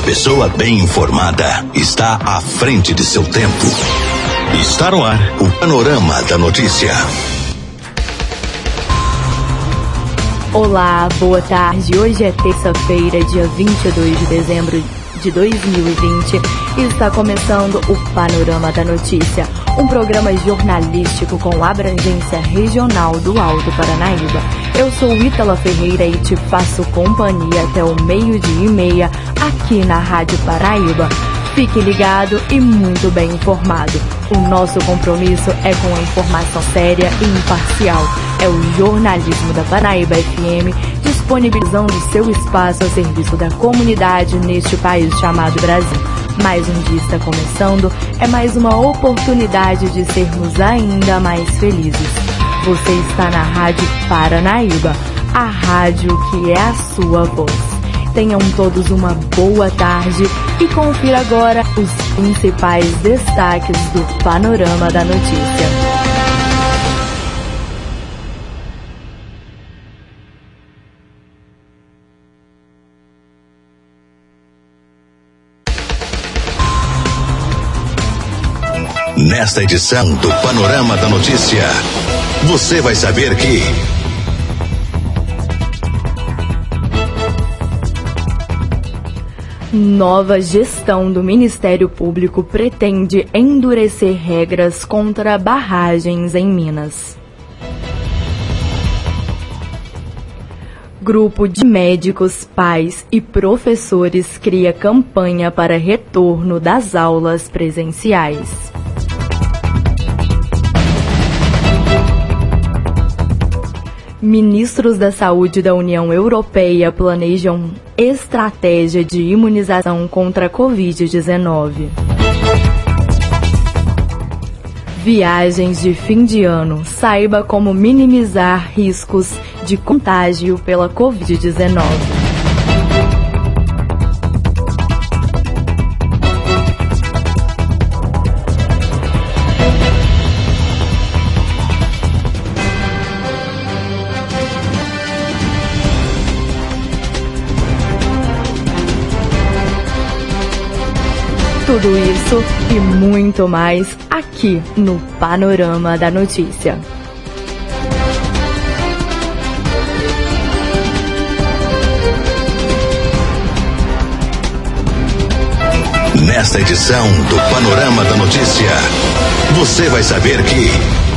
A pessoa bem informada está à frente de seu tempo. Está no ar o Panorama da Notícia. Olá, boa tarde. Hoje é terça-feira, dia 22 de dezembro de 2020 e está começando o Panorama da Notícia, um programa jornalístico com abrangência regional do Alto Paranaíba. Eu sou Ítala Ferreira e te faço companhia até o meio-dia e meia aqui na Rádio Paraíba. Fique ligado e muito bem informado. O nosso compromisso é com a informação séria e imparcial. É o jornalismo da Paraíba FM, disponibilizando seu espaço a serviço da comunidade neste país chamado Brasil. Mais um dia está começando, é mais uma oportunidade de sermos ainda mais felizes. Você está na Rádio Paranaíba, a rádio que é a sua voz. Tenham todos uma boa tarde e confira agora os principais destaques do Panorama da Notícia. Nesta edição do Panorama da Notícia, você vai saber que. Nova gestão do Ministério Público pretende endurecer regras contra barragens em Minas. Grupo de médicos, pais e professores cria campanha para retorno das aulas presenciais. Ministros da Saúde da União Europeia planejam estratégia de imunização contra a Covid-19. Viagens de fim de ano. Saiba como minimizar riscos de contágio pela Covid-19. Tudo isso e muito mais aqui no Panorama da Notícia. Nesta edição do Panorama da Notícia, você vai saber que.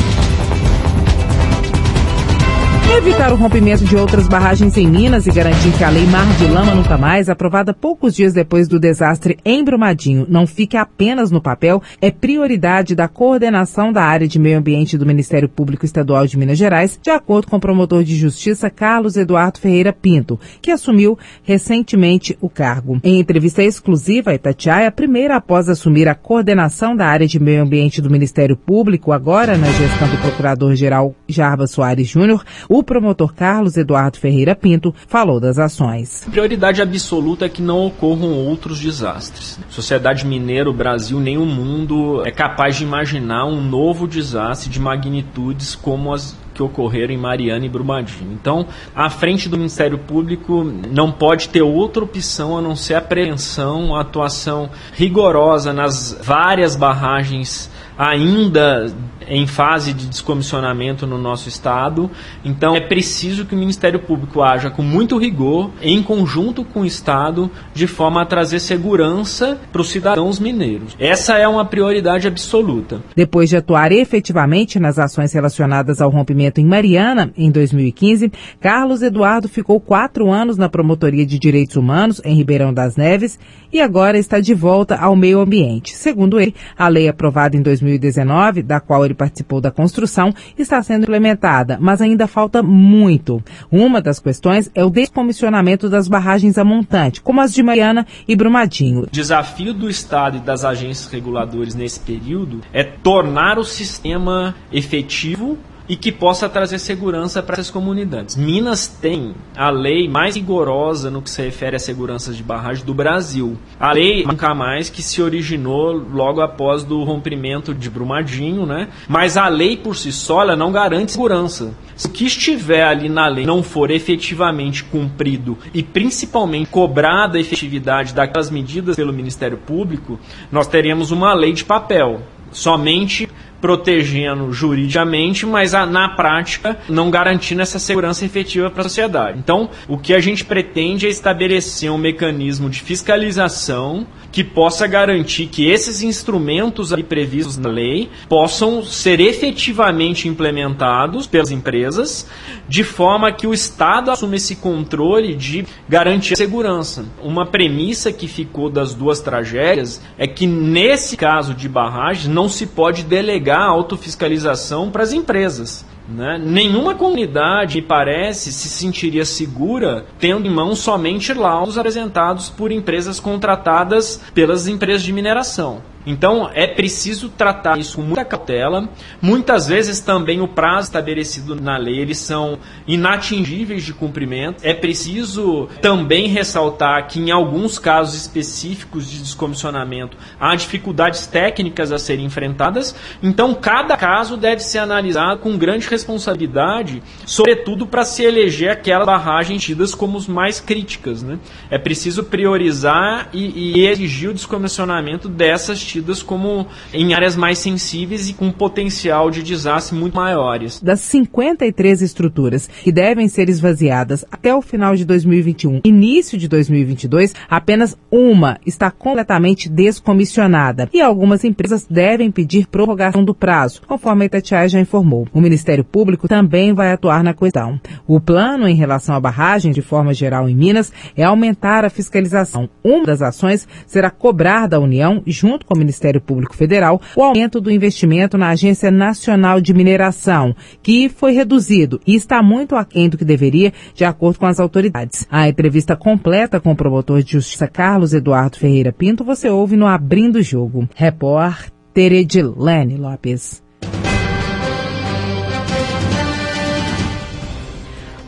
Evitar o rompimento de outras barragens em Minas e garantir que a Lei Mar de Lama Nunca Mais, aprovada poucos dias depois do desastre em Brumadinho, não fique apenas no papel, é prioridade da coordenação da área de meio ambiente do Ministério Público Estadual de Minas Gerais, de acordo com o promotor de justiça Carlos Eduardo Ferreira Pinto, que assumiu recentemente o cargo. Em entrevista exclusiva a Itatiaia, primeira após assumir a coordenação da área de meio ambiente do Ministério Público, agora na gestão do Procurador-Geral Jarba Soares Júnior, o promotor Carlos Eduardo Ferreira Pinto falou das ações. Prioridade absoluta é que não ocorram outros desastres. Sociedade mineira, o Brasil, nem o mundo é capaz de imaginar um novo desastre de magnitudes como as que ocorreram em Mariana e Brumadinho. Então, à frente do Ministério Público não pode ter outra opção a não ser a prevenção, a atuação rigorosa nas várias barragens ainda em fase de descomissionamento no nosso estado. Então é preciso que o Ministério Público haja com muito rigor, em conjunto com o Estado, de forma a trazer segurança para os cidadãos mineiros. Essa é uma prioridade absoluta. Depois de atuar efetivamente nas ações relacionadas ao rompimento em Mariana, em 2015, Carlos Eduardo ficou quatro anos na Promotoria de Direitos Humanos, em Ribeirão das Neves, e agora está de volta ao meio ambiente. Segundo ele, a lei aprovada em 2019, da qual ele ele participou da construção, está sendo implementada, mas ainda falta muito. Uma das questões é o descomissionamento das barragens a montante, como as de Mariana e Brumadinho. O desafio do Estado e das agências reguladoras nesse período é tornar o sistema efetivo e que possa trazer segurança para essas comunidades. Minas tem a lei mais rigorosa no que se refere à segurança de barragem do Brasil. A lei nunca mais que se originou logo após do rompimento de Brumadinho, né? Mas a lei por si só ela não garante segurança. Se o que estiver ali na lei não for efetivamente cumprido e principalmente cobrada a efetividade daquelas medidas pelo Ministério Público, nós teremos uma lei de papel somente protegendo juridicamente, mas a, na prática não garantindo essa segurança efetiva para a sociedade. Então, o que a gente pretende é estabelecer um mecanismo de fiscalização que possa garantir que esses instrumentos ali previstos na lei possam ser efetivamente implementados pelas empresas, de forma que o Estado assuma esse controle de garantir a segurança. Uma premissa que ficou das duas tragédias é que nesse caso de barragens não se pode delegar a autofiscalização para as empresas. Né? Nenhuma comunidade, me parece, se sentiria segura tendo em mão somente laudos apresentados por empresas contratadas pelas empresas de mineração. Então é preciso tratar isso com muita cautela. Muitas vezes também o prazo estabelecido na lei eles são inatingíveis de cumprimento. É preciso também ressaltar que em alguns casos específicos de descomissionamento há dificuldades técnicas a serem enfrentadas. Então cada caso deve ser analisado com grande responsabilidade, sobretudo para se eleger aquelas barragens tidas como as mais críticas. Né? É preciso priorizar e, e exigir o descomissionamento dessas como em áreas mais sensíveis e com potencial de desastre muito maiores. Das 53 estruturas que devem ser esvaziadas até o final de 2021, início de 2022, apenas uma está completamente descomissionada e algumas empresas devem pedir prorrogação do prazo, conforme a Itatiaia já informou. O Ministério Público também vai atuar na questão. O plano em relação à barragem, de forma geral em Minas, é aumentar a fiscalização. Uma das ações será cobrar da União, junto com o Ministério Público Federal o aumento do investimento na Agência Nacional de Mineração, que foi reduzido e está muito aquém do que deveria, de acordo com as autoridades. A entrevista completa com o promotor de justiça Carlos Eduardo Ferreira Pinto você ouve no Abrindo o Jogo. Repórter Edilene Lopes.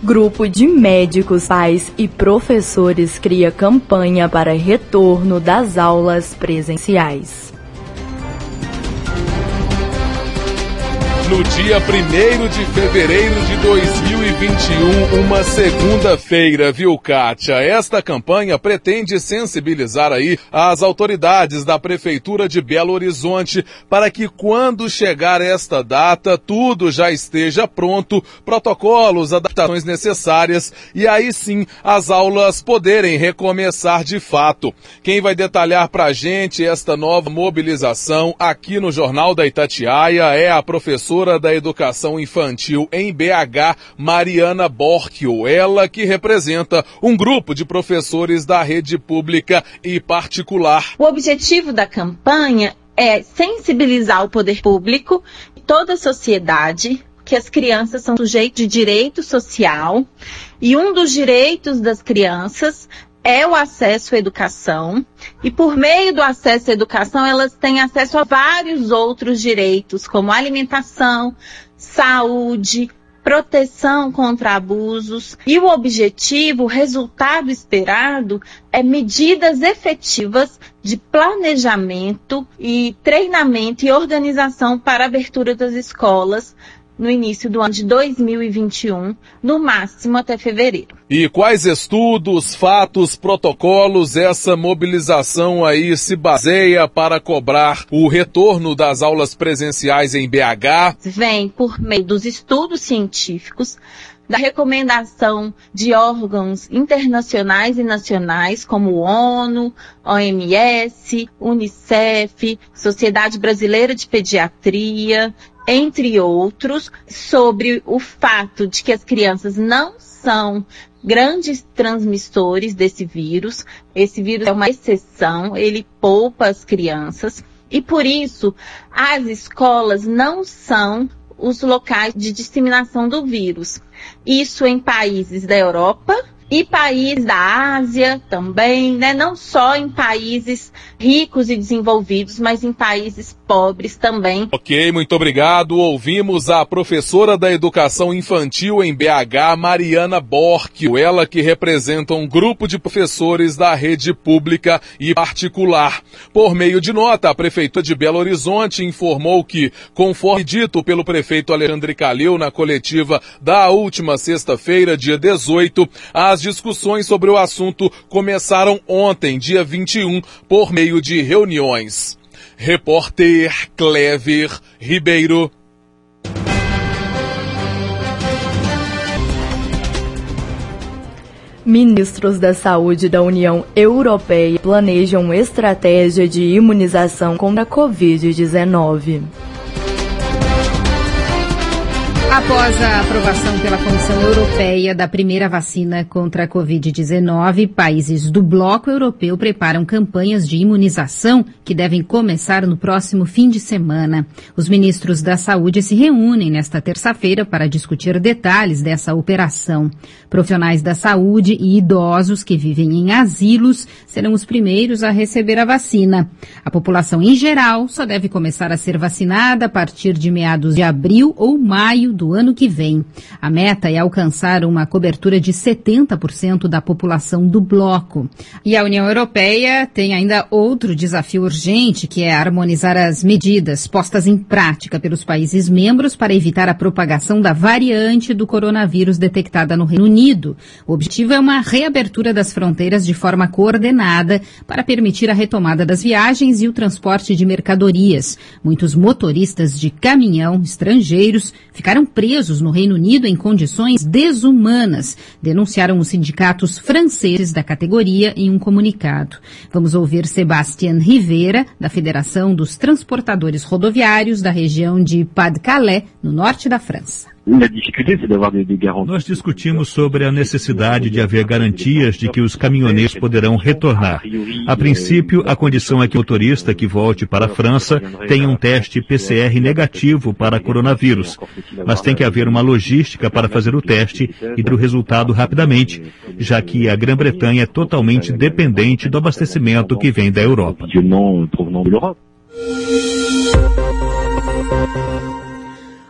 Grupo de médicos, pais e professores cria campanha para retorno das aulas presenciais. No dia 1 de fevereiro de 2021, uma segunda-feira, viu, Kátia? Esta campanha pretende sensibilizar aí as autoridades da Prefeitura de Belo Horizonte para que quando chegar esta data, tudo já esteja pronto, protocolos, adaptações necessárias e aí sim as aulas poderem recomeçar de fato. Quem vai detalhar para a gente esta nova mobilização aqui no Jornal da Itatiaia é a professora professora da educação infantil em BH, Mariana Borchio, ela que representa um grupo de professores da rede pública e particular. O objetivo da campanha é sensibilizar o poder público toda a sociedade que as crianças são sujeitos de direito social e um dos direitos das crianças é o acesso à educação. E por meio do acesso à educação elas têm acesso a vários outros direitos, como alimentação, saúde, proteção contra abusos. E o objetivo, o resultado esperado é medidas efetivas de planejamento e treinamento e organização para a abertura das escolas no início do ano de 2021, no máximo até fevereiro. E quais estudos, fatos, protocolos essa mobilização aí se baseia para cobrar o retorno das aulas presenciais em BH? Vem por meio dos estudos científicos, da recomendação de órgãos internacionais e nacionais como ONU, OMS, Unicef, Sociedade Brasileira de Pediatria, entre outros, sobre o fato de que as crianças não são grandes transmissores desse vírus. Esse vírus é uma exceção, ele poupa as crianças. E por isso, as escolas não são os locais de disseminação do vírus. Isso em países da Europa e países da Ásia também, né? Não só em países ricos e desenvolvidos, mas em países pobres também. Ok, muito obrigado. Ouvimos a professora da educação infantil em BH, Mariana Borchio, ela que representa um grupo de professores da rede pública e particular. Por meio de nota, a prefeitura de Belo Horizonte informou que, conforme dito pelo prefeito Alexandre Calil na coletiva da última sexta-feira, dia 18, as discussões sobre o assunto começaram ontem, dia 21, por meio de reuniões. Repórter Clever Ribeiro. Ministros da Saúde da União Europeia planejam estratégia de imunização contra a Covid-19. Após a aprovação pela Comissão Europeia da primeira vacina contra a Covid-19, países do bloco europeu preparam campanhas de imunização que devem começar no próximo fim de semana. Os ministros da Saúde se reúnem nesta terça-feira para discutir detalhes dessa operação. Profissionais da saúde e idosos que vivem em asilos serão os primeiros a receber a vacina. A população em geral só deve começar a ser vacinada a partir de meados de abril ou maio do do ano que vem. A meta é alcançar uma cobertura de 70% da população do bloco. E a União Europeia tem ainda outro desafio urgente, que é harmonizar as medidas postas em prática pelos países membros para evitar a propagação da variante do coronavírus detectada no Reino Unido. O objetivo é uma reabertura das fronteiras de forma coordenada para permitir a retomada das viagens e o transporte de mercadorias. Muitos motoristas de caminhão estrangeiros ficaram presos no Reino Unido em condições desumanas, denunciaram os sindicatos franceses da categoria em um comunicado. Vamos ouvir Sebastian Rivera, da Federação dos Transportadores Rodoviários da região de Pas-de-Calais, no norte da França. Nós discutimos sobre a necessidade de haver garantias de que os caminhoneiros poderão retornar. A princípio, a condição é que o motorista que volte para a França tenha um teste PCR negativo para coronavírus. Mas tem que haver uma logística para fazer o teste e dar o resultado rapidamente, já que a Grã-Bretanha é totalmente dependente do abastecimento que vem da Europa.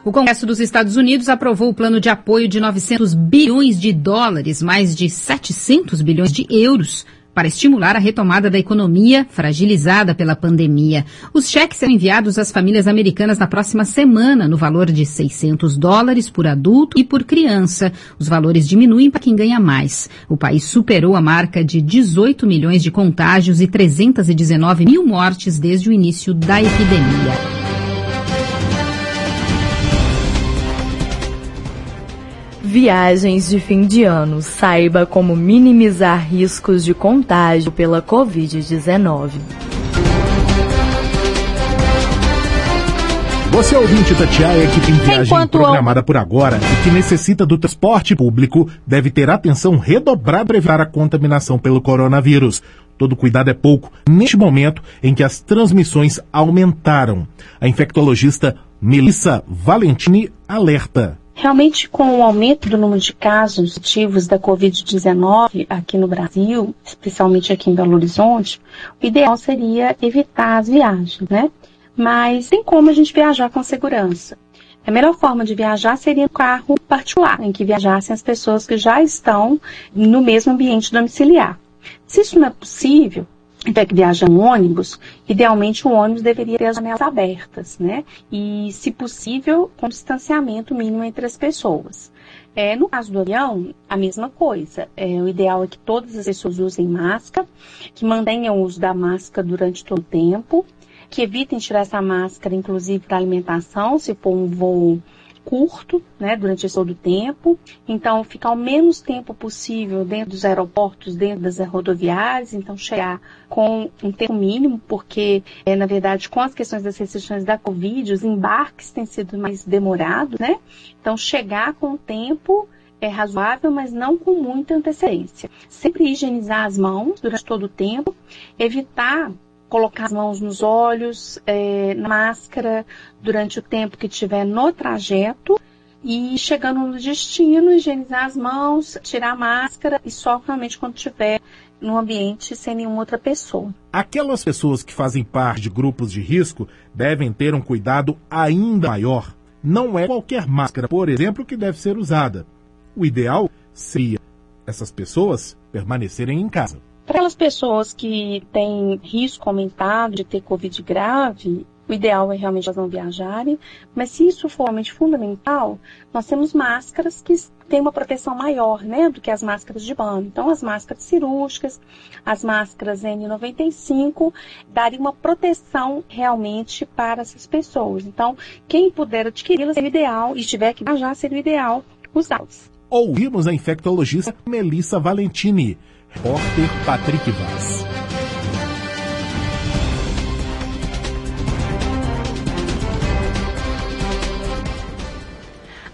O Congresso dos Estados Unidos aprovou o plano de apoio de 900 bilhões de dólares, mais de 700 bilhões de euros, para estimular a retomada da economia fragilizada pela pandemia. Os cheques serão enviados às famílias americanas na próxima semana, no valor de 600 dólares por adulto e por criança. Os valores diminuem para quem ganha mais. O país superou a marca de 18 milhões de contágios e 319 mil mortes desde o início da epidemia. Viagens de fim de ano. Saiba como minimizar riscos de contágio pela Covid-19. Você ouvinte da que tem viagem Enquanto programada por agora e que necessita do transporte público, deve ter atenção redobrada para evitar a contaminação pelo coronavírus. Todo cuidado é pouco neste momento em que as transmissões aumentaram. A infectologista Melissa Valentini alerta. Realmente, com o aumento do número de casos ativos da Covid-19 aqui no Brasil, especialmente aqui em Belo Horizonte, o ideal seria evitar as viagens, né? Mas tem como a gente viajar com segurança. A melhor forma de viajar seria um carro particular, em que viajassem as pessoas que já estão no mesmo ambiente domiciliar. Se isso não é possível, até que viaja um ônibus, idealmente o ônibus deveria ter as janelas abertas, né? E, se possível, com distanciamento mínimo entre as pessoas. É, no caso do avião, a mesma coisa. É, o ideal é que todas as pessoas usem máscara, que mantenham o uso da máscara durante todo o tempo, que evitem tirar essa máscara, inclusive para alimentação, se for um voo curto, né, durante todo o tempo. Então, ficar o menos tempo possível dentro dos aeroportos, dentro das rodoviárias. Então, chegar com um tempo mínimo, porque, é, na verdade, com as questões das restrições da Covid, os embarques têm sido mais demorados, né? Então, chegar com o tempo é razoável, mas não com muita antecedência. Sempre higienizar as mãos durante todo o tempo, evitar colocar as mãos nos olhos, é, na máscara, durante o tempo que estiver no trajeto. e chegando no destino, higienizar as mãos, tirar a máscara e só realmente quando tiver no ambiente sem nenhuma outra pessoa. Aquelas pessoas que fazem parte de grupos de risco devem ter um cuidado ainda maior. Não é qualquer máscara, por exemplo, que deve ser usada. O ideal seria essas pessoas permanecerem em casa. Para aquelas pessoas que têm risco aumentado de ter Covid grave, o ideal é realmente elas não viajarem, mas se isso for realmente fundamental, nós temos máscaras que têm uma proteção maior, né, do que as máscaras de banho. Então, as máscaras cirúrgicas, as máscaras N95, dariam uma proteção realmente para essas pessoas. Então, quem puder adquiri-las seria o ideal, e estiver que viajar, seria o ideal usá-las. Ouvimos a infectologista Melissa Valentini, repórter Patrick Vaz.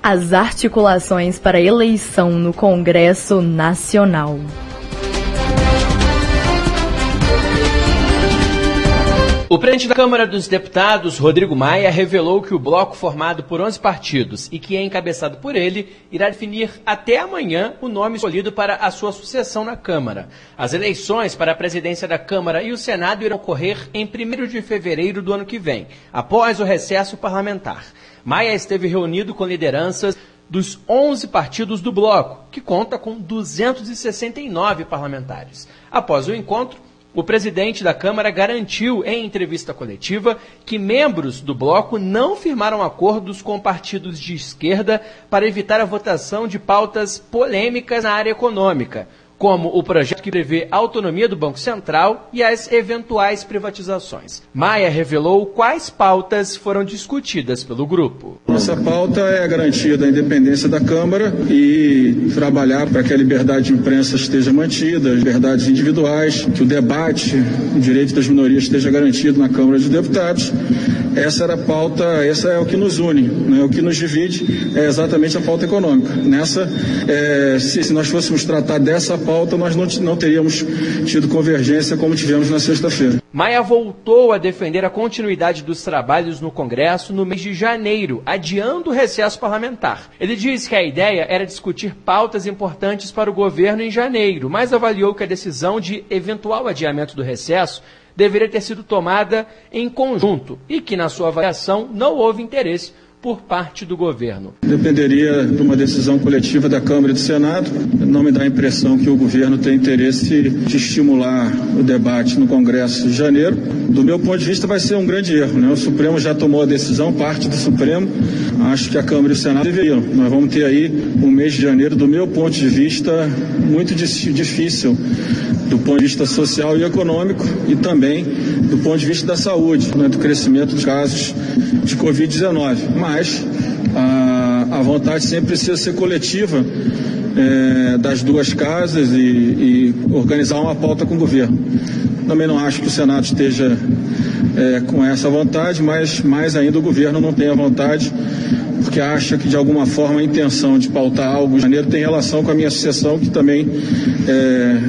As articulações para eleição no Congresso Nacional. O presidente da Câmara dos Deputados, Rodrigo Maia, revelou que o bloco formado por 11 partidos e que é encabeçado por ele irá definir até amanhã o nome escolhido para a sua sucessão na Câmara. As eleições para a presidência da Câmara e o Senado irão ocorrer em 1 de fevereiro do ano que vem, após o recesso parlamentar. Maia esteve reunido com lideranças dos 11 partidos do bloco, que conta com 269 parlamentares. Após o encontro, o presidente da Câmara garantiu em entrevista coletiva que membros do bloco não firmaram acordos com partidos de esquerda para evitar a votação de pautas polêmicas na área econômica, como o projeto que prevê a autonomia do Banco Central e as eventuais privatizações. Maia revelou quais pautas foram discutidas pelo grupo. Nossa pauta é a garantia da independência da Câmara e trabalhar para que a liberdade de imprensa esteja mantida, as liberdades individuais, que o debate, o direito das minorias esteja garantido na Câmara de Deputados. Essa era a pauta, essa é o que nos une, né? o que nos divide é exatamente a pauta econômica. Nessa, é, se, se nós fôssemos tratar dessa pauta, pauta, nós não, não teríamos tido convergência como tivemos na sexta-feira. Maia voltou a defender a continuidade dos trabalhos no Congresso no mês de janeiro, adiando o recesso parlamentar. Ele disse que a ideia era discutir pautas importantes para o governo em janeiro, mas avaliou que a decisão de eventual adiamento do recesso deveria ter sido tomada em conjunto e que, na sua avaliação, não houve interesse por parte do governo. Dependeria de uma decisão coletiva da Câmara e do Senado. Não me dá a impressão que o governo tem interesse de estimular o debate no Congresso de janeiro. Do meu ponto de vista, vai ser um grande erro. Né? O Supremo já tomou a decisão, parte do Supremo. Acho que a Câmara e o Senado deveriam. Nós vamos ter aí um mês de janeiro, do meu ponto de vista, muito difícil do ponto de vista social e econômico e também do ponto de vista da saúde, né, do crescimento dos casos de Covid-19. Mas a, a vontade sempre precisa ser coletiva é, das duas casas e, e, organizar uma pauta com o governo. Também não acho que o Senado esteja é, com essa vontade, mas mais ainda o governo não tem a vontade porque acha que de alguma forma a intenção de pautar algo em janeiro tem relação com a minha sucessão, que também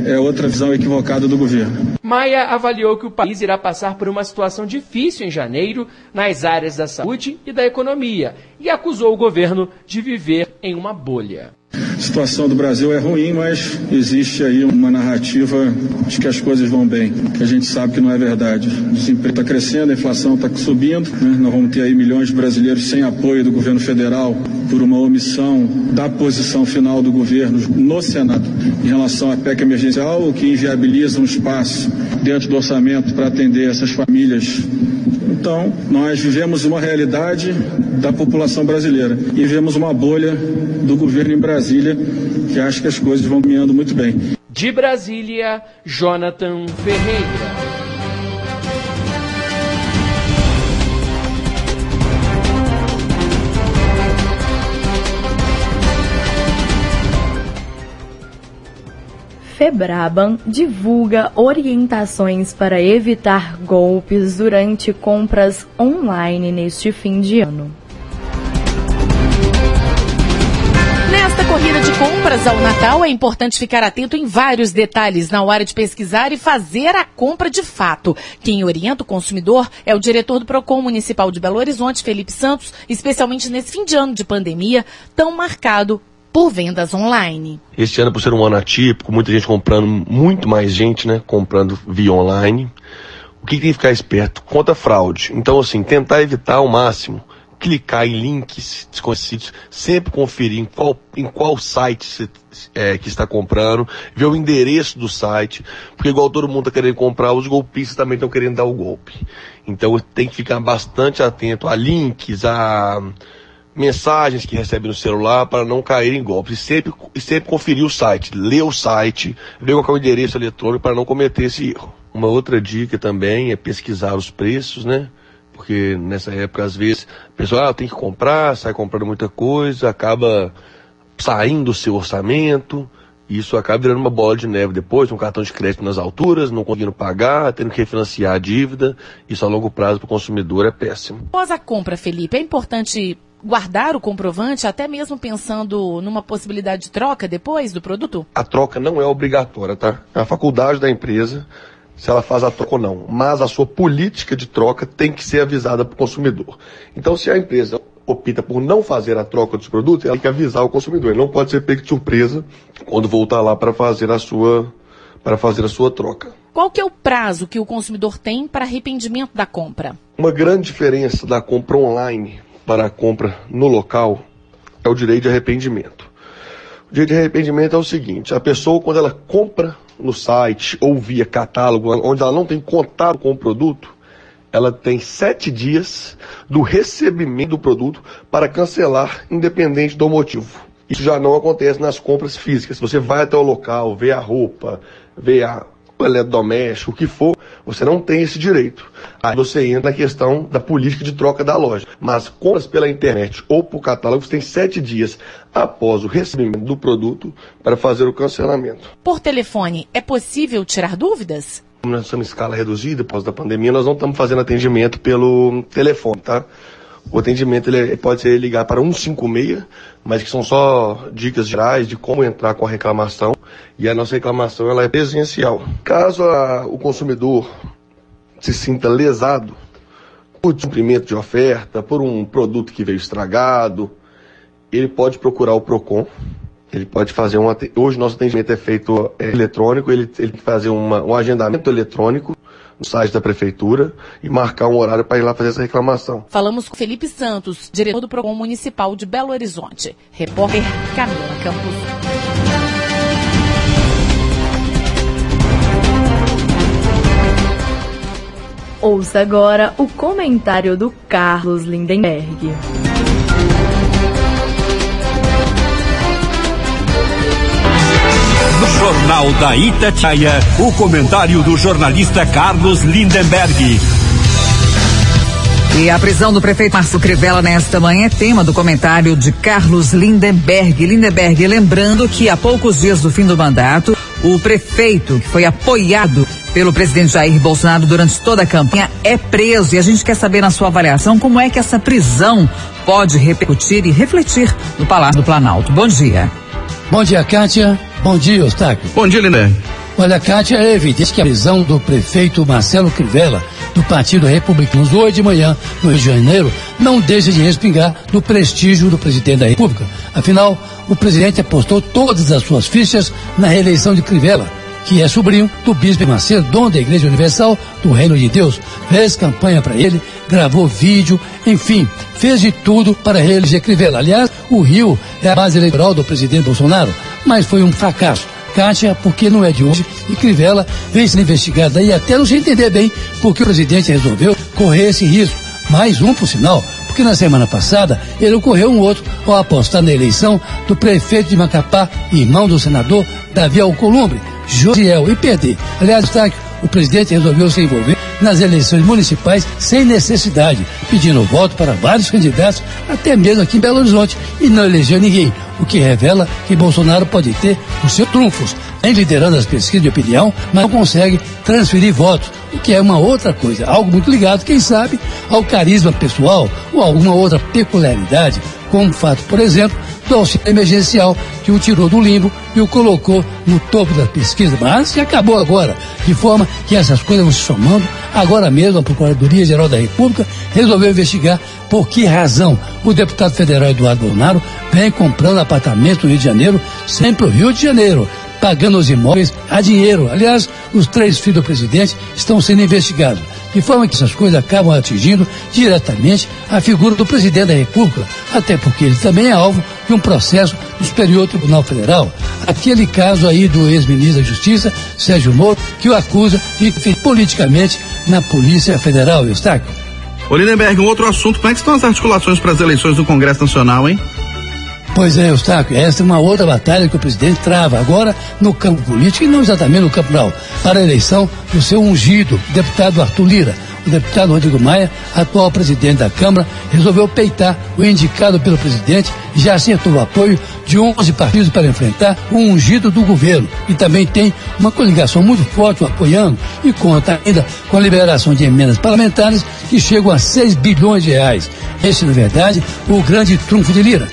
é, é outra visão equivocada do governo. Maia avaliou que o país irá passar por uma situação difícil em janeiro nas áreas da saúde e da economia e acusou o governo de viver em uma bolha. Situação do Brasil é ruim, mas existe aí uma narrativa de que as coisas vão bem, que a gente sabe que não é verdade. O desemprego está crescendo, a inflação está subindo, né? nós vamos ter aí milhões de brasileiros sem apoio do governo federal por uma omissão da posição final do governo no Senado em relação à PEC emergencial, o que inviabiliza um espaço dentro do orçamento para atender essas famílias então, nós vivemos uma realidade da população brasileira e vivemos uma bolha do governo em Brasília que acha que as coisas vão caminhando muito bem. De Brasília, Jonathan Ferreira. Febraban divulga orientações para evitar golpes durante compras online neste fim de ano. Nesta corrida de compras ao Natal, é importante ficar atento em vários detalhes na hora de pesquisar e fazer a compra de fato. Quem orienta o consumidor é o diretor do PROCON Municipal de Belo Horizonte, Felipe Santos, especialmente nesse fim de ano de pandemia, tão marcado por vendas online. Este ano, por ser um ano atípico, muita gente comprando, muito mais gente, né, comprando via online. O que, tem que ficar esperto? Conta fraude. Então, assim, tentar evitar ao máximo clicar em links desconhecidos, sempre conferir em qual, em qual site você é, que está comprando, ver o endereço do site, porque igual todo mundo está querendo comprar, os golpistas também estão querendo dar o golpe. Então tem que ficar bastante atento a links, a mensagens que recebe no celular para não cair em golpes. E sempre, sempre conferir o site, ler o site, ver qual é o endereço eletrônico para não cometer esse erro. Uma outra dica também é pesquisar os preços, né? porque nessa época, às vezes, o pessoal ah, tem que comprar, sai comprando muita coisa, acaba saindo do seu orçamento, e isso acaba virando uma bola de neve depois, um cartão de crédito nas alturas, não conseguindo pagar, tendo que refinanciar a dívida, isso a longo prazo para o consumidor é péssimo. Após a compra, Felipe, é importante guardar o comprovante, até mesmo pensando numa possibilidade de troca depois do produto? A troca não é obrigatória, tá? É a faculdade da empresa se ela faz a troca ou não. Mas a sua política de troca tem que ser avisada para o consumidor. Então, se a empresa opta por não fazer a troca dos produtos, ela tem que avisar o consumidor. Ele não pode ser pego de surpresa quando voltar lá para fazer a sua para fazer a sua troca. Qual que é o prazo que o consumidor tem para arrependimento da compra? Uma grande diferença da compra online para a compra no local é o direito de arrependimento. O direito de arrependimento é o seguinte: a pessoa, quando ela compra no site ou via catálogo, onde ela não tem contato com o produto, ela tem sete dias do recebimento do produto para cancelar, independente do motivo. Isso já não acontece nas compras físicas. Você vai até o local, vê a roupa, vê a, eletrodoméstico, o que for, você não tem esse direito. Aí você entra na questão da política de troca da loja. Mas compras pela internet ou por catálogo, você tem sete dias após o recebimento do produto para fazer o cancelamento. Por telefone, é possível tirar dúvidas? Como nós estamos em escala reduzida, após da pandemia, nós não estamos fazendo atendimento pelo telefone, tá? O atendimento ele pode ser ligar para 156, mas que são só dicas gerais de como entrar com a reclamação. E a nossa reclamação ela é presencial. Caso a, o consumidor se sinta lesado por cumprimento de oferta, por um produto que veio estragado, ele pode procurar o PROCON. Ele pode fazer um. Hoje nosso atendimento é feito é, eletrônico, ele, tem que fazer uma, um agendamento eletrônico no site da prefeitura e marcar um horário para ir lá fazer essa reclamação. Falamos com Felipe Santos, diretor do Procon Municipal de Belo Horizonte. Repórter Camila Campos. Ouça agora o comentário do Carlos Lindenberg. No Jornal da Itatiaia, o comentário do jornalista Carlos Lindenberg. E a prisão do prefeito Márcio Crivella nesta manhã é tema do comentário de Carlos Lindenberg. Lindenberg, lembrando que há poucos dias do fim do mandato, o prefeito, que foi apoiado pelo presidente Jair Bolsonaro durante toda a campanha, é preso. E a gente quer saber, na sua avaliação, como é que essa prisão pode repercutir e refletir no Palácio do Planalto. Bom dia. Bom dia, Kátia. Bom dia, Eustáquio. Bom dia, Lindenberg. Olha, Kátia, é evidente que a prisão do prefeito Marcelo Crivella, do Partido Republicano, hoje de manhã, no Rio de Janeiro, não deixa de respingar no prestígio do presidente da República. Afinal, o presidente apostou todas as suas fichas na reeleição de Crivella, que é sobrinho do bispo Macedo, dono da Igreja Universal do Reino de Deus. Fez campanha para ele, gravou vídeo, enfim, fez de tudo para reeleger Crivella. Aliás, o Rio é a base eleitoral do presidente Bolsonaro, mas foi um fracasso. Kátia, porque não é de hoje, e Crivella vem sendo investigada e até não se entender bem porque o presidente resolveu correr esse risco. Mais um, por sinal, porque na semana passada ele ocorreu um outro ao apostar na eleição do prefeito de Macapá, irmão do senador Davi Alcolumbre, Josiel, e perder. Aliás, destaque, o presidente resolveu se envolver nas eleições municipais sem necessidade, pedindo voto para vários candidatos, até mesmo aqui em Belo Horizonte, e não elegeu ninguém, o que revela que Bolsonaro pode ter os seus trunfos, nem liderando as pesquisas de opinião, mas não consegue transferir votos, o que é uma outra coisa, algo muito ligado, quem sabe, ao carisma pessoal ou alguma outra peculiaridade, como o fato, por exemplo, do auxílio emergencial que o tirou do limbo e o colocou no topo da pesquisa. Mas se acabou agora, de forma que essas coisas vão se somando. Agora mesmo a Procuradoria-Geral da República resolveu investigar por que razão o deputado federal Eduardo Bolsonaro vem comprando apartamento no Rio de Janeiro, sempre o Rio de Janeiro pagando os imóveis a dinheiro. Aliás, os três filhos do presidente estão sendo investigados, de forma que essas coisas acabam atingindo diretamente a figura do presidente da República, até porque ele também é alvo de um processo do Superior Tribunal Federal. Aquele caso aí do ex-ministro da Justiça, Sérgio Moro, que o acusa de ter politicamente na Polícia Federal, Eustáquio. Ô um outro assunto, como é que estão as articulações para as eleições do Congresso Nacional, hein? Pois é, Eustáquio, essa é uma outra batalha que o presidente trava agora no campo político e não exatamente no campo real, para a eleição do seu ungido, deputado Arthur Lira. O deputado Rodrigo Maia, atual presidente da Câmara, resolveu peitar o indicado pelo presidente e já acertou o apoio de 11 partidos para enfrentar o ungido do governo. E também tem uma coligação muito forte o apoiando e conta ainda com a liberação de emendas parlamentares que chegam a 6 bilhões de reais. Esse, na verdade, o grande trunfo de Lira